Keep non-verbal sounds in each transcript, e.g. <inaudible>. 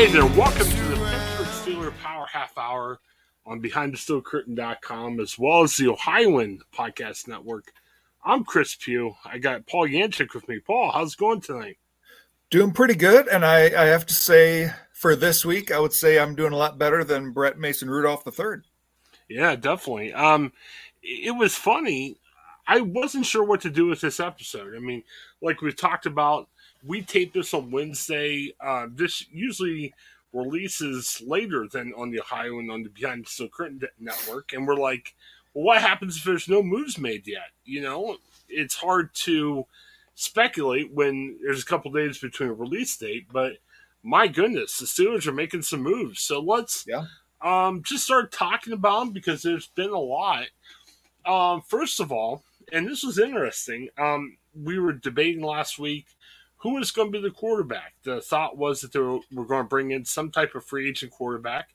Hey there, welcome to the Pittsburgh Steeler Power Half Hour on BehindTheSteelCurtain.com as well as the Ohioan Podcast Network. I'm Chris Pugh. I got Paul Yanchik with me. Paul, how's it going tonight? Doing pretty good, and I, I have to say, for this week, I would say I'm doing a lot better than Brett Mason Rudolph III. Yeah, definitely. Um, it was funny. I wasn't sure what to do with this episode. I mean, like we talked about, we taped this on Wednesday. Uh, this usually releases later than on the Ohio and on the Behind the Steel Curtain network, and we're like, well, what happens if there's no moves made yet? You know, it's hard to speculate when there's a couple days between a release date, but my goodness, the Steelers are making some moves. So let's Yeah. um, just start talking about them because there's been a lot. Um, first of all, and this was interesting. Um, we were debating last week who is going to be the quarterback. The thought was that they were, were going to bring in some type of free agent quarterback.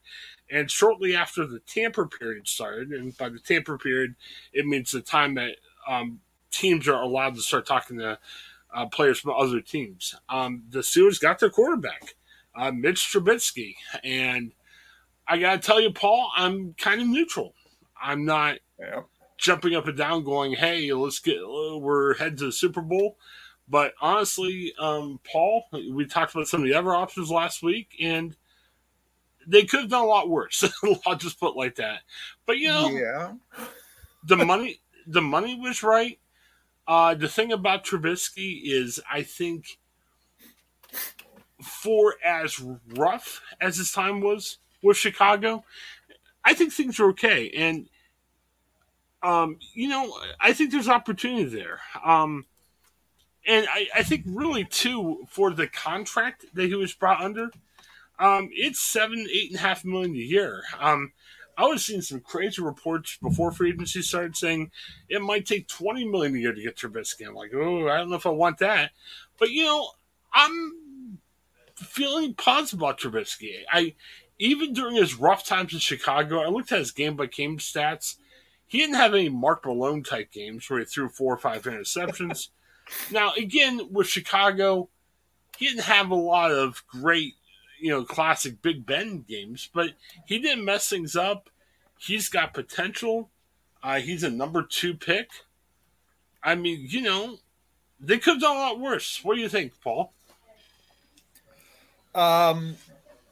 And shortly after the tamper period started, and by the tamper period, it means the time that um, teams are allowed to start talking to uh, players from other teams. Um, the Steelers got their quarterback, uh, Mitch Trubisky, and I got to tell you, Paul, I'm kind of neutral. I'm not Yeah. jumping up and down, going, "Hey, let's get we're heading to the Super Bowl." But honestly, um, Paul, we talked about some of the other options last week, and they could have done a lot worse. <laughs> I'll just put it like that. But you know, Yeah. the money the money was right. Uh, the thing about Trubisky is, I think, for as rough as his time was with Chicago, I think things are okay. And um, you know, I think there's opportunity there. Um, and I, I think really too for the contract that he was brought under, um, it's seven, eight and a half million a year. Um, I was seeing some crazy reports before free agency started saying it might take twenty million a year to get Trubisky. I'm like, oh, I don't know if I want that. But you know, I'm feeling positive about Trubisky. I even during his rough times in Chicago, I looked at his game by game stats. He didn't have any Mark Malone type games where he threw four or five interceptions. Now, again, with Chicago, he didn't have a lot of great, you know, classic Big Ben games, but he didn't mess things up. He's got potential. Uh, he's a number two pick. I mean, you know, they could have done a lot worse. What do you think, Paul? Um,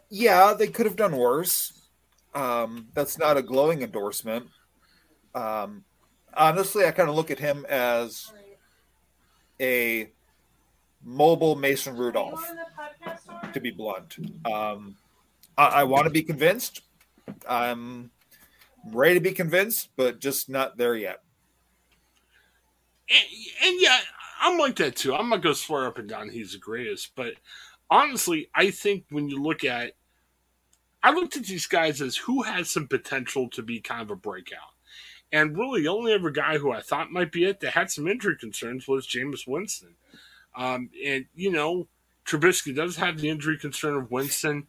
Yeah, they could have done worse. Um, that's not a glowing endorsement. Um, honestly, I kind of look at him as a mobile Mason Rudolph, to be blunt. Um, I, I want to be convinced. I'm ready to be convinced, but just not there yet. And, and yeah, I'm like that too. I'm not going to swear up and down he's the greatest, but honestly, I think when you look at, I looked at these guys as who has some potential to be kind of a breakout. And really, the only other guy who I thought might be it that had some injury concerns was Jameis Winston. Um, and, you know, Trubisky does have the injury concern of Winston.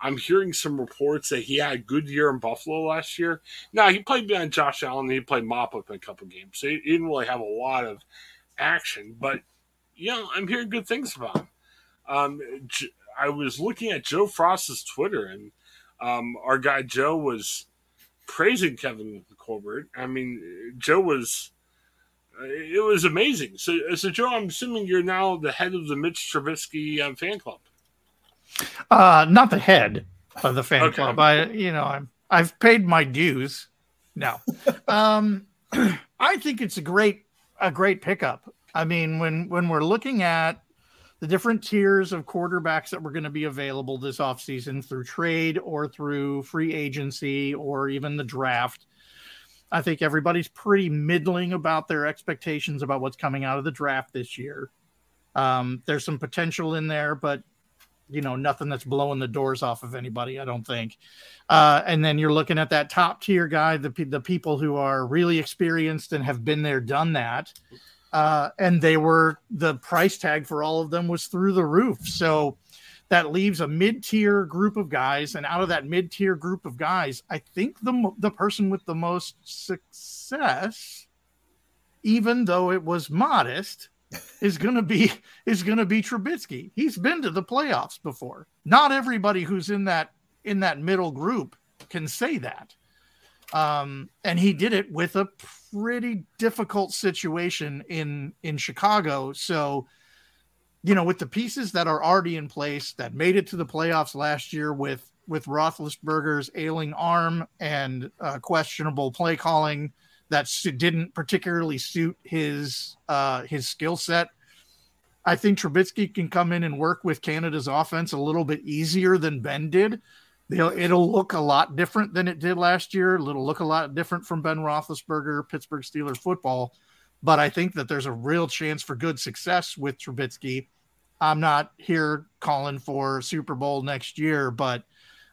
I'm hearing some reports that he had a good year in Buffalo last year. Now, he played behind Josh Allen. And he played mop up in a couple games. So he didn't really have a lot of action. But, you know, I'm hearing good things about him. Um, I was looking at Joe Frost's Twitter, and um, our guy Joe was praising Kevin Colbert. I mean, Joe was it was amazing. So, so Joe, I'm assuming you're now the head of the Mitch Trubisky um, fan club. Uh, not the head of the fan okay. club. I, you know, I'm I've paid my dues. No, <laughs> um, <clears throat> I think it's a great a great pickup. I mean, when when we're looking at the different tiers of quarterbacks that were going to be available this offseason through trade or through free agency or even the draft. I think everybody's pretty middling about their expectations about what's coming out of the draft this year. Um, there's some potential in there, but you know, nothing that's blowing the doors off of anybody, I don't think. Uh, and then you're looking at that top tier guy, the the people who are really experienced and have been there, done that uh, and they were the price tag for all of them was through the roof. So that leaves a mid-tier group of guys, and out of that mid-tier group of guys, I think the the person with the most success, even though it was modest, <laughs> is going to be is to be Trubisky. He's been to the playoffs before. Not everybody who's in that in that middle group can say that. Um, and he did it with a pretty difficult situation in in Chicago. So, you know, with the pieces that are already in place that made it to the playoffs last year with with Roethlisberger's ailing arm and uh, questionable play calling that didn't particularly suit his uh, his skill set. I think Trubisky can come in and work with Canada's offense a little bit easier than Ben did They'll, it'll look a lot different than it did last year. It'll look a lot different from Ben Roethlisberger, Pittsburgh Steelers football. But I think that there's a real chance for good success with Trubisky. I'm not here calling for Super Bowl next year, but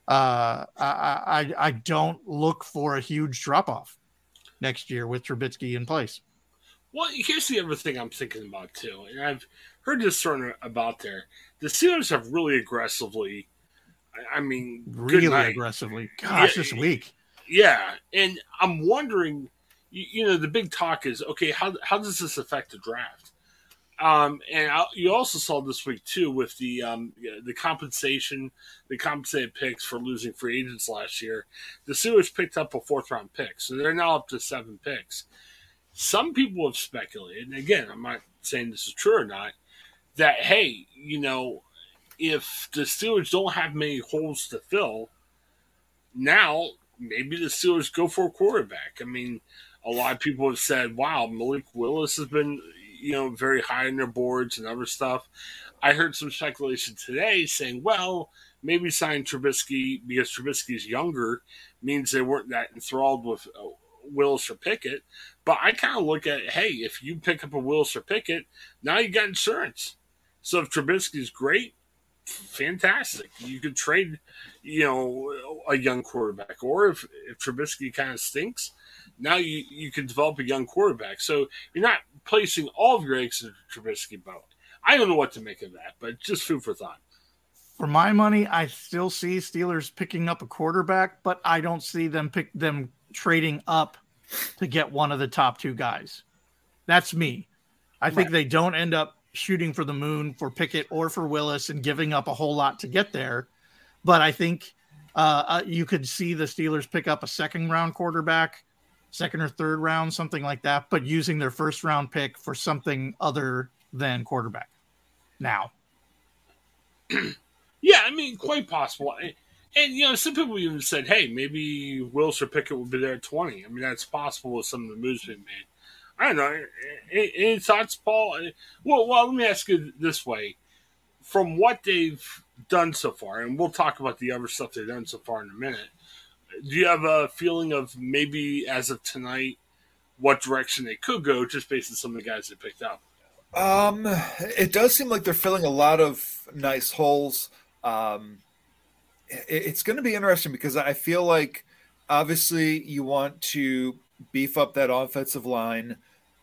uh, I, I, I don't look for a huge drop off next year with Trubisky in place. Well, here's the other thing I'm thinking about too, and I've heard this of about there. The Steelers have really aggressively I mean, really aggressively. Gosh, yeah, this week. Yeah, and I'm wondering, you, you, know, the big talk is okay. How how does this affect the draft? Um, and I, you also saw this week too with the um, the compensation, the compensated picks for losing free agents last year. The Steelers picked up a fourth round pick, so they're now up to seven picks. Some people have speculated, and again, I'm not saying this is true or not, that hey, you know, if the Steelers don't have many holes to fill, now maybe the Steelers go for a quarterback. I mean, a lot of people have said, wow, Malik Willis has been, you know, very high on their boards and other stuff. I heard some speculation today saying, well, maybe sign Trubisky because Trubisky's younger means they weren't that enthralled with uh, Willis or Pickett. But I kind of look at, hey, if you pick up a Willis or Pickett, now you got insurance. So if Trubisky's great, fantastic. You could trade, you know, a young quarterback, or if if Trubisky kind of stinks, now you you can develop a young quarterback. So you're not placing all of your eggs in Trubisky boat. I don't know what to make of that, but just food for thought. For my money, I still see Steelers picking up a quarterback, but I don't see them pick them trading up to get one of the top two guys. That's me. I think right. they don't end up shooting for the moon for Pickett or for Willis and giving up a whole lot to get there. But I think uh, uh, you could see the Steelers pick up a second round quarterback, second or third round, something like that, but using their first round pick for something other than quarterback now. <clears throat> yeah, I mean, quite possible. And you know, some people even said, "Hey, maybe Willis or Pickett would be there at 20." I mean, that's possible with some of the moves being made. I don't know. Any, any thoughts, Paul? Well, well, let me ask you this way: from what they've done so far, and we'll talk about the other stuff they've done so far in a minute. Do you have a feeling of maybe as of tonight what direction they could go, just based on some of the guys they picked up? Um, it does seem like they're filling a lot of nice holes. Um, it, it's going to be interesting because I feel like obviously you want to beef up that offensive line.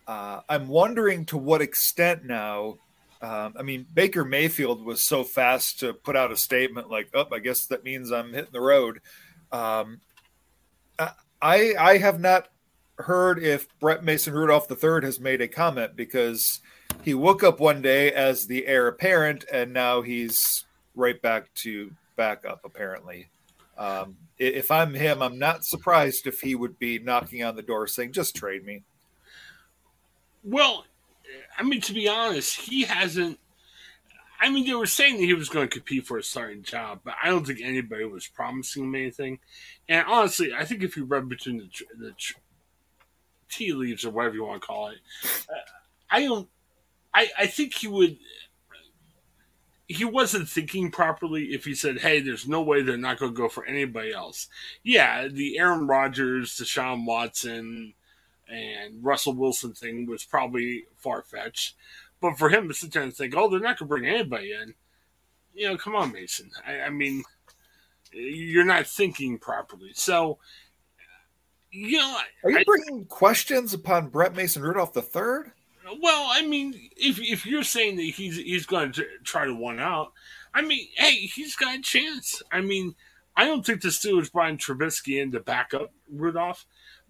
Uh, I'm wondering to what extent now. Um, I mean, Baker Mayfield was so fast to put out a statement like, "Oh, I guess that means I'm hitting the road." Um, I I have not heard if Brett Mason Rudolph III has made a comment because he woke up one day as the heir apparent, and now he's right back to backup. Apparently, um, if I'm him, I'm not surprised if he would be knocking on the door saying, "Just trade me." Well, I mean, to be honest, he hasn't. I mean, they were saying that he was going to compete for a starting job, but I don't think anybody was promising him anything. And honestly, I think if you read between the, the tea leaves or whatever you want to call it, I don't. I I think he would. He wasn't thinking properly if he said, "Hey, there's no way they're not going to go for anybody else." Yeah, the Aaron Rodgers, Deshaun Watson, and Russell Wilson thing was probably far fetched. But for him to sit there and think, "Oh, they're not going to bring anybody in," you know, come on, Mason. I, I mean, you're not thinking properly. So you know, are you I, bringing questions upon Brett Mason Rudolph III? Well, I mean, if if you're saying that he's he's going to try to one out, I mean, hey, he's got a chance. I mean, I don't think the Steelers buying Trubisky in to back up Rudolph,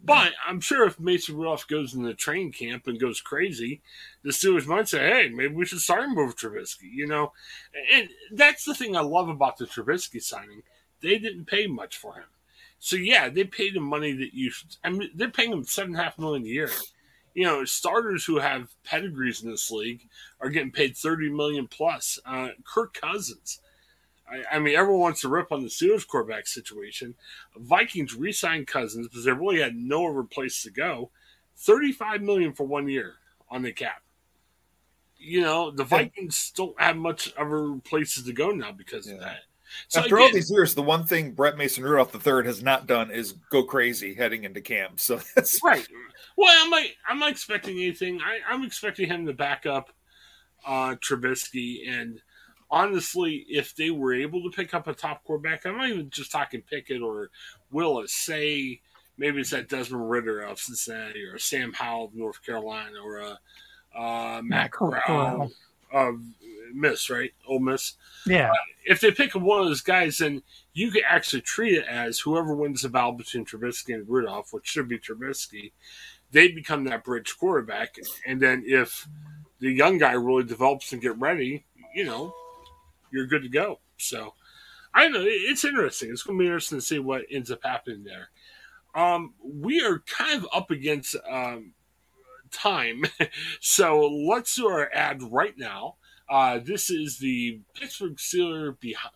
but I'm sure if Mason Rudolph goes in the train camp and goes crazy, the Steelers might say, "Hey, maybe we should sign him over Trubisky." You know, and that's the thing I love about the Trubisky signing. They didn't pay much for him. So yeah, they paid him money that you. Should, I mean, they're paying him seven and a half million a year. You know, starters who have pedigrees in this league are getting paid thirty million plus. Uh, Kirk Cousins. I, I, mean, everyone wants to rip on the Steelers quarterback situation. Vikings re-signed Cousins because they really had no other place to go. Thirty-five million for one year on the cap. You know, the Vikings don't have much other places to go now because yeah. of that. So After again, all these years, the one thing Brett Mason Rudolph III has not done is go crazy heading into camp. <laughs> So that's right. Well, I'm not, I'm not expecting anything. I, am expecting him to back up uh, Trubisky. And honestly, if they were able to pick up a top quarterback, I'm not even just talking Pickett or Willis. Say maybe it's that Desmond Ridder of Cincinnati or Sam Howell of North Carolina or a uh, Matt Corral of Miss, right? Ole Miss. Yeah. Uh, if they pick up one of those guys, then you could actually treat it as whoever wins the battle between Trubisky and Rudolph, which should be Trubisky, they become that bridge quarterback. And then if the young guy really develops and get ready, you know, you're good to go. So I know. It's interesting. It's going to be interesting to see what ends up happening there. Um, we are kind of up against um, time. <laughs> so let's do our ad right now. Uh, this is the Pittsburgh Steelers behind,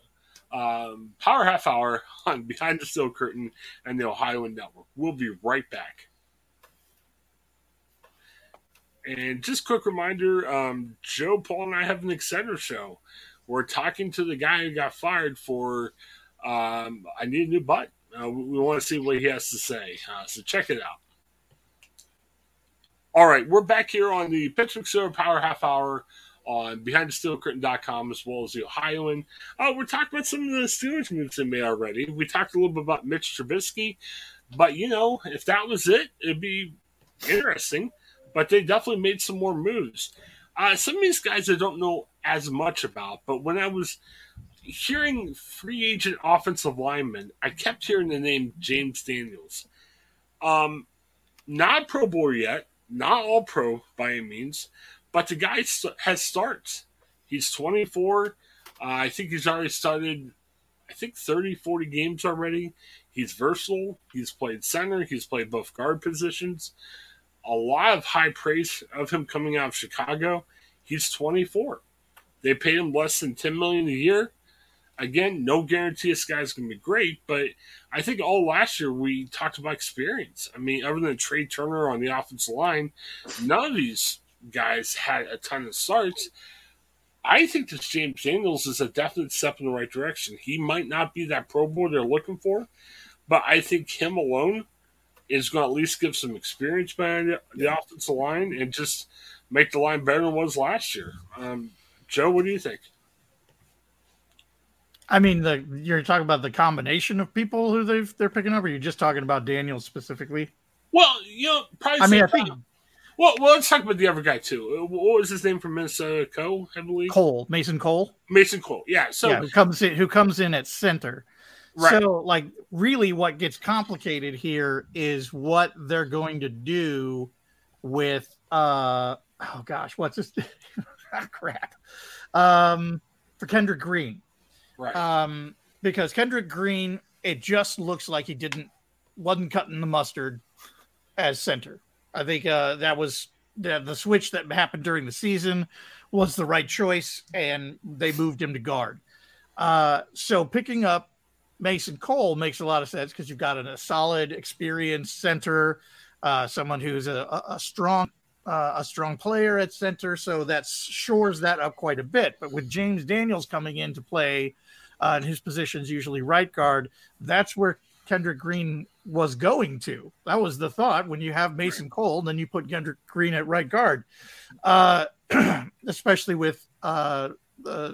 um, Power Half Hour <laughs> on Behind the Steel Curtain and the Ohioan Network. We'll be right back. And just quick reminder um, Joe, Paul, and I have an Exciter show. We're talking to the guy who got fired for um, I Need a New Butt. Uh, we, want to see what he has to say. Uh, so check it out. All right, we're back here on the Pittsburgh Steelers Power Half Hour on BehindTheSteelCurtain.com as well as the Ohioan. Uh, we're talking about some of the Steelers moves they made already. We talked a little bit about Mitch Trubisky, but you know, if that was it, it'd be interesting. But they definitely made some more moves. Uh, some of these guys I don't know as much about, but when I was hearing free agent offensive linemen, I kept hearing the name James Daniels. Um, not Pro Bowl yet, not all pro by any means, but the guy has starts. He's 24. Uh, I think he's already started, I think 30, 40 games already. He's versatile. He's played center. He's played both guard positions. A lot of high praise of him coming out of Chicago. He's 24. They paid him less than 10 million a year. again, no guarantee this guy's going to be great, but I think all last year we talked about experience. I mean, other than Trai Turner on the offensive line, none of these guys had a ton of starts. I think this James Daniels is a definite step in the right direction. He might not be that Pro Bowl they're looking for, but I think him alone is going to at least give some experience behind the, the offensive line and just make the line better than it was last year. Um, Joe, what do you think? I mean, the you're talking about the combination of people who they they're picking up, or you're just talking about Daniel specifically? Well, you know, probably. I mean, I think well, well, let's talk about the other guy too. Uh, what was his name from Minnesota? Co, I believe. Cole Mason Cole. Mason Cole, yeah. So yeah, who comes in? Who comes in at center? Right. So, like, really, what gets complicated here is what they're going to do with. uh Oh gosh, what's this? <laughs> crap. Um, for Kendrick Green Right. um, because Kendrick Green, it just looks like he didn't wasn't cutting the mustard as center. I think uh, that was the, the switch that happened during the season was the right choice, and they moved him to guard. Uh, so picking up Mason Cole makes a lot of sense because you've got a, a solid, experienced center, uh, someone who's a, a strong uh, a strong player at center, so that shores that up quite a bit. But with James Daniels coming in to play, uh, and his position is usually right guard, that's where Kendrick Green was going to. That was the thought when you have Mason Cole, then you put Kendrick Green at right guard, uh, <clears throat> especially with uh, uh,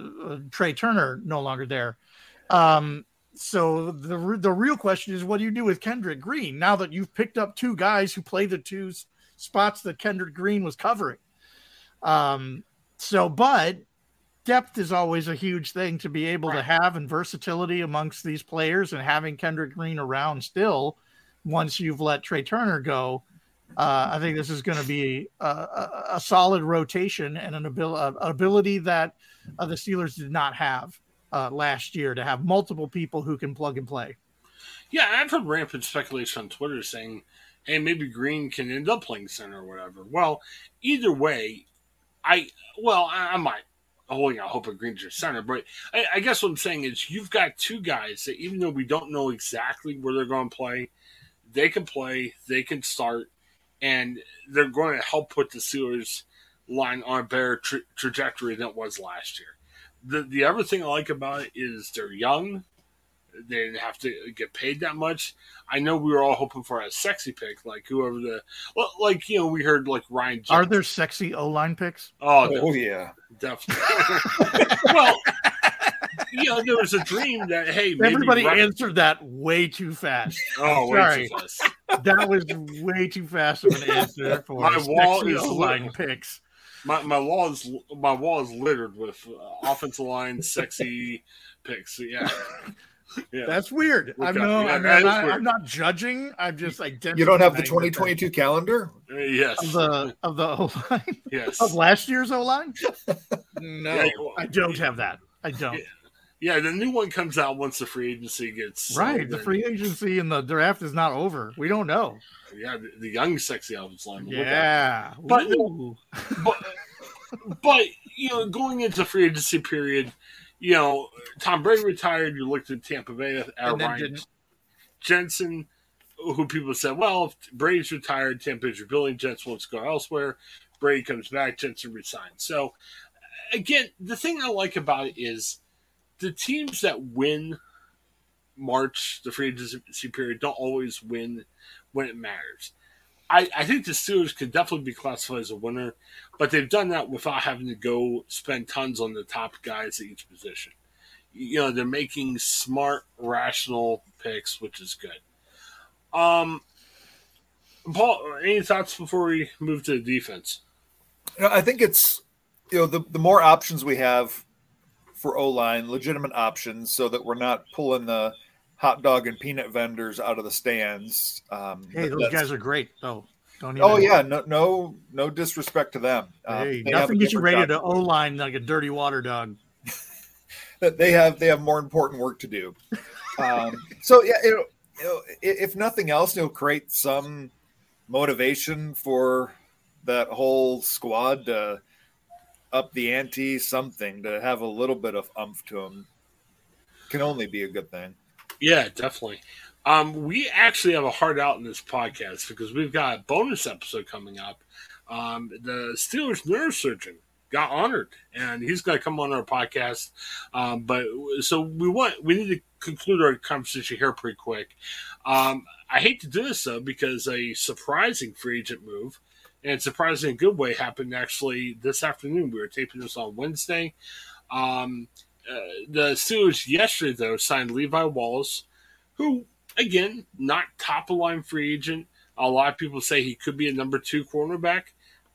Trai Turner no longer there. Um, so the the real question is, what do you do with Kendrick Green now that you've picked up two guys who play the two spots that Kendrick Green was covering? Um, so, but depth is always a huge thing to be able right. to have and versatility amongst these players and having Kendrick Green around still once you've let Trai Turner go. Uh, I think this is going to be a, a, a, solid rotation and an, abil- ability that uh, the Steelers did not have uh, last year to have multiple people who can plug and play. Yeah, I've heard rampant speculation on Twitter saying, "Hey, maybe Green can end up playing center or whatever." Well, either way, I well, I, might oh, holding out hope of Green's your center. But I, I, guess what I'm saying is you've got two guys that even though we don't know exactly where they're going to play, they can play, they can start, and they're going to help put the Steelers line on a better tra- trajectory than it was last year. The the other thing I like about it is they're young. They didn't have to get paid that much. I know we were all hoping for a sexy pick, like whoever the well, like you know, we heard like Ryan. Jones. Are there sexy O line picks? Oh, oh yeah, definitely. <laughs> well, you know, there was a dream that hey, everybody Ryan... answered that way too fast. <laughs> Oh, Sorry. Fast. that was way too fast of an answer <laughs> for my wall is line picks. My my wall is my wall is littered with uh, offensive line sexy picks. So yeah. Yeah. That's weird. I'm, no, yeah, I'm, not, weird. I'm, not, judging. I'm just like you don't have the 2022 calendar. Uh, yes, of the of the O line. Yes, of last year's O line. <laughs> no, yeah, well, I don't have that. I don't. Yeah, the new one comes out once the free agency gets right. The free agency and the draft is not over. We don't know. Yeah, the, the young, sexy Elvis line. Yeah, but, but but you know, going into free agency period, you know, Tom Brady retired. You looked at Tampa Bay at Ryan Jensen, who people said, well, if Brady's retired, Tampa's rebuilding. Jensen wants to go elsewhere. Brady comes back, Jensen resigns. So, again, the thing I like about it is the teams that win March, the free agency period, don't always win when it matters. I, I think the Steelers could definitely be classified as a winner, but they've done that without having to go spend tons on the top guys at each position. You know, they're making smart, rational picks, which is good. Um, Paul, any thoughts before we move to the defense? You know, I think it's you know the the more options we have for O line, legitimate options, so that we're not pulling the hot dog and peanut vendors out of the stands. Um, hey, those guys are great, though. Don't oh yeah, no, no, no disrespect to them. Um, hey, nothing gets you rated to O line like a dirty water dog. <laughs> they have they have more important work to do. Um, <laughs> so yeah, you know, if nothing else, it'll create some motivation for that whole squad to up the ante, something to have a little bit of umph to them. can only be a good thing. Yeah, definitely. Um, we actually have a heart out in this podcast because we've got a bonus episode coming up. Um, the Steelers neurosurgeon got honored, and he's going to come on our podcast. Um, but so we want we need to conclude our conversation here pretty quick. Um, I hate to do this though because a surprising free agent move, and surprising in a good way, happened actually this afternoon. We were taping this on Wednesday. Um, uh, the Steelers yesterday though signed Levi Wallace, who again not top of line free agent. A lot of people say he could be a number two cornerback.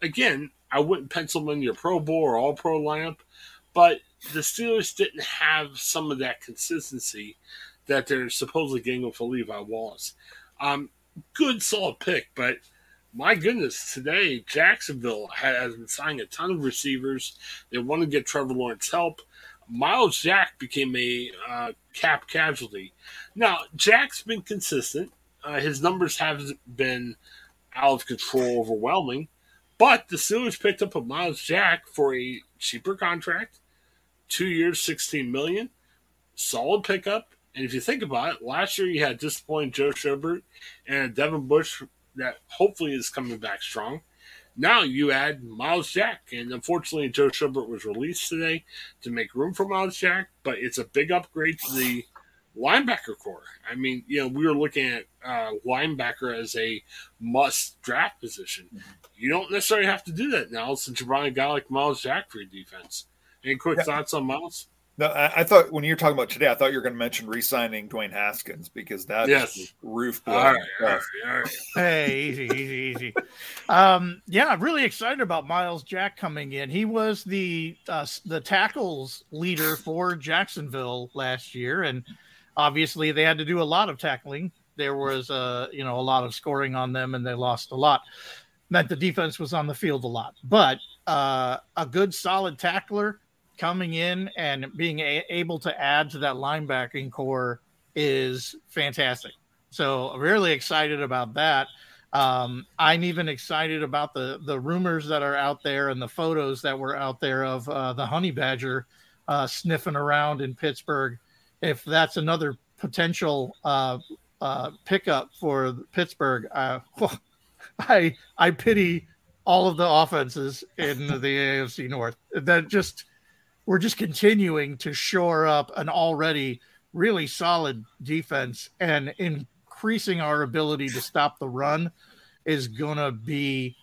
Again, I wouldn't pencil him in your Pro Bowl or All Pro lineup, but the Steelers didn't have some of that consistency that they're supposedly getting with Levi Wallace. Um, good, solid pick, but my goodness, today Jacksonville has been signing a ton of receivers. They want to get Trevor Lawrence help. Myles Jack became a uh, cap casualty. Now, Jack's been consistent. Uh, his numbers haven't been out of control, overwhelming. But the Steelers picked up a Myles Jack for a cheaper contract, two years, sixteen million, solid pickup. And if you think about it, last year you had disappointing Joe Schobert and Devin Bush that hopefully is coming back strong. Now you add Myles Jack, and unfortunately Joe Schobert was released today to make room for Myles Jack, but it's a big upgrade to the linebacker core. I mean, you know, we were looking at uh, linebacker as a must draft position. You don't necessarily have to do that now since you're buying a guy like Myles Jack for your defense. Any quick yeah. thoughts on Myles? No, I, I, thought when you were talking about today, I thought you were going to mention re-signing Dwayne Haskins because that yes. roof. All right, all right, all right. Hey, easy, easy, easy. Um, yeah, I'm really excited about Myles Jack coming in. He was the uh, the tackles leader for Jacksonville last year, and obviously they had to do a lot of tackling. There was uh, you know a lot of scoring on them, and they lost a lot. Meant the defense was on the field a lot, but uh, a good solid tackler coming in and being a- able to add to that linebacking core is fantastic. So really excited about that. Um, I'm even excited about the the rumors that are out there and the photos that were out there of uh, the honey badger uh, sniffing around in Pittsburgh if that's another potential uh, uh, pickup for Pittsburgh, uh, <laughs> I I pity all of the offenses in the AFC North. That just we're just continuing to shore up an already really solid defense and increasing our ability to stop the run is going to be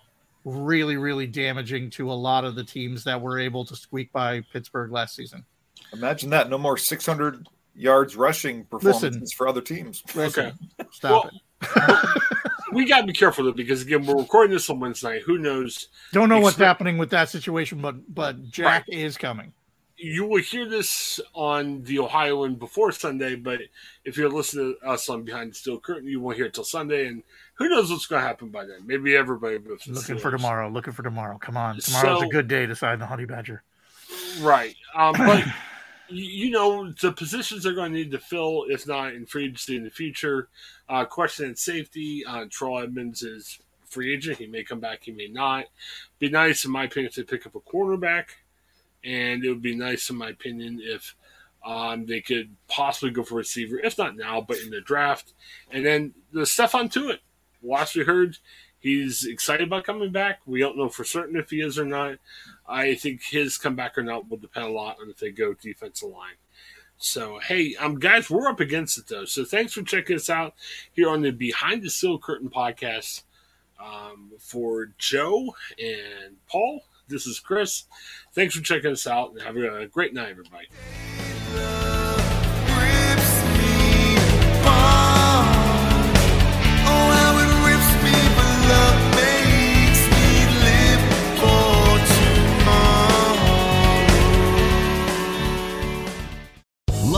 really really damaging to a lot of the teams that were able to squeak by Pittsburgh last season. Imagine that no more 600 yards rushing performances listen, for other teams. Listen, okay, stop well, it. <laughs> we got to be careful though, because again, we're recording this on Wednesday. Who knows? Don't know what's happening with that situation, but but Jack right. is coming. You will hear this on the Ohioan before Sunday, but if you're listening to us on Behind the Steel Curtain, you won't hear it till Sunday, and who knows what's going to happen by then? Maybe everybody looking for tomorrow. Looking for tomorrow. Come on, tomorrow's so, a good day to sign the Honey Badger. Right, um, <clears throat> but you know the positions they're going to need to fill, if not in free agency in the future. Uh, question and safety. Uh, Terrell Edmunds is free agent. He may come back. He may not. Be nice, in my opinion, to pick up a quarterback, and it would be nice, in my opinion, if um, they could possibly go for receiver, if not now, but in the draft. And then the Stephon Tuitt. Last we heard, he's excited about coming back. We don't know for certain if he is or not. I think his comeback or not will depend a lot on if they go defensive line. So, hey, um, guys, we're up against it though. So, thanks for checking us out here on the Behind the Steel Curtain podcast. Um, for Joe and Paul, this is Chris. Thanks for checking us out and have a great night, everybody.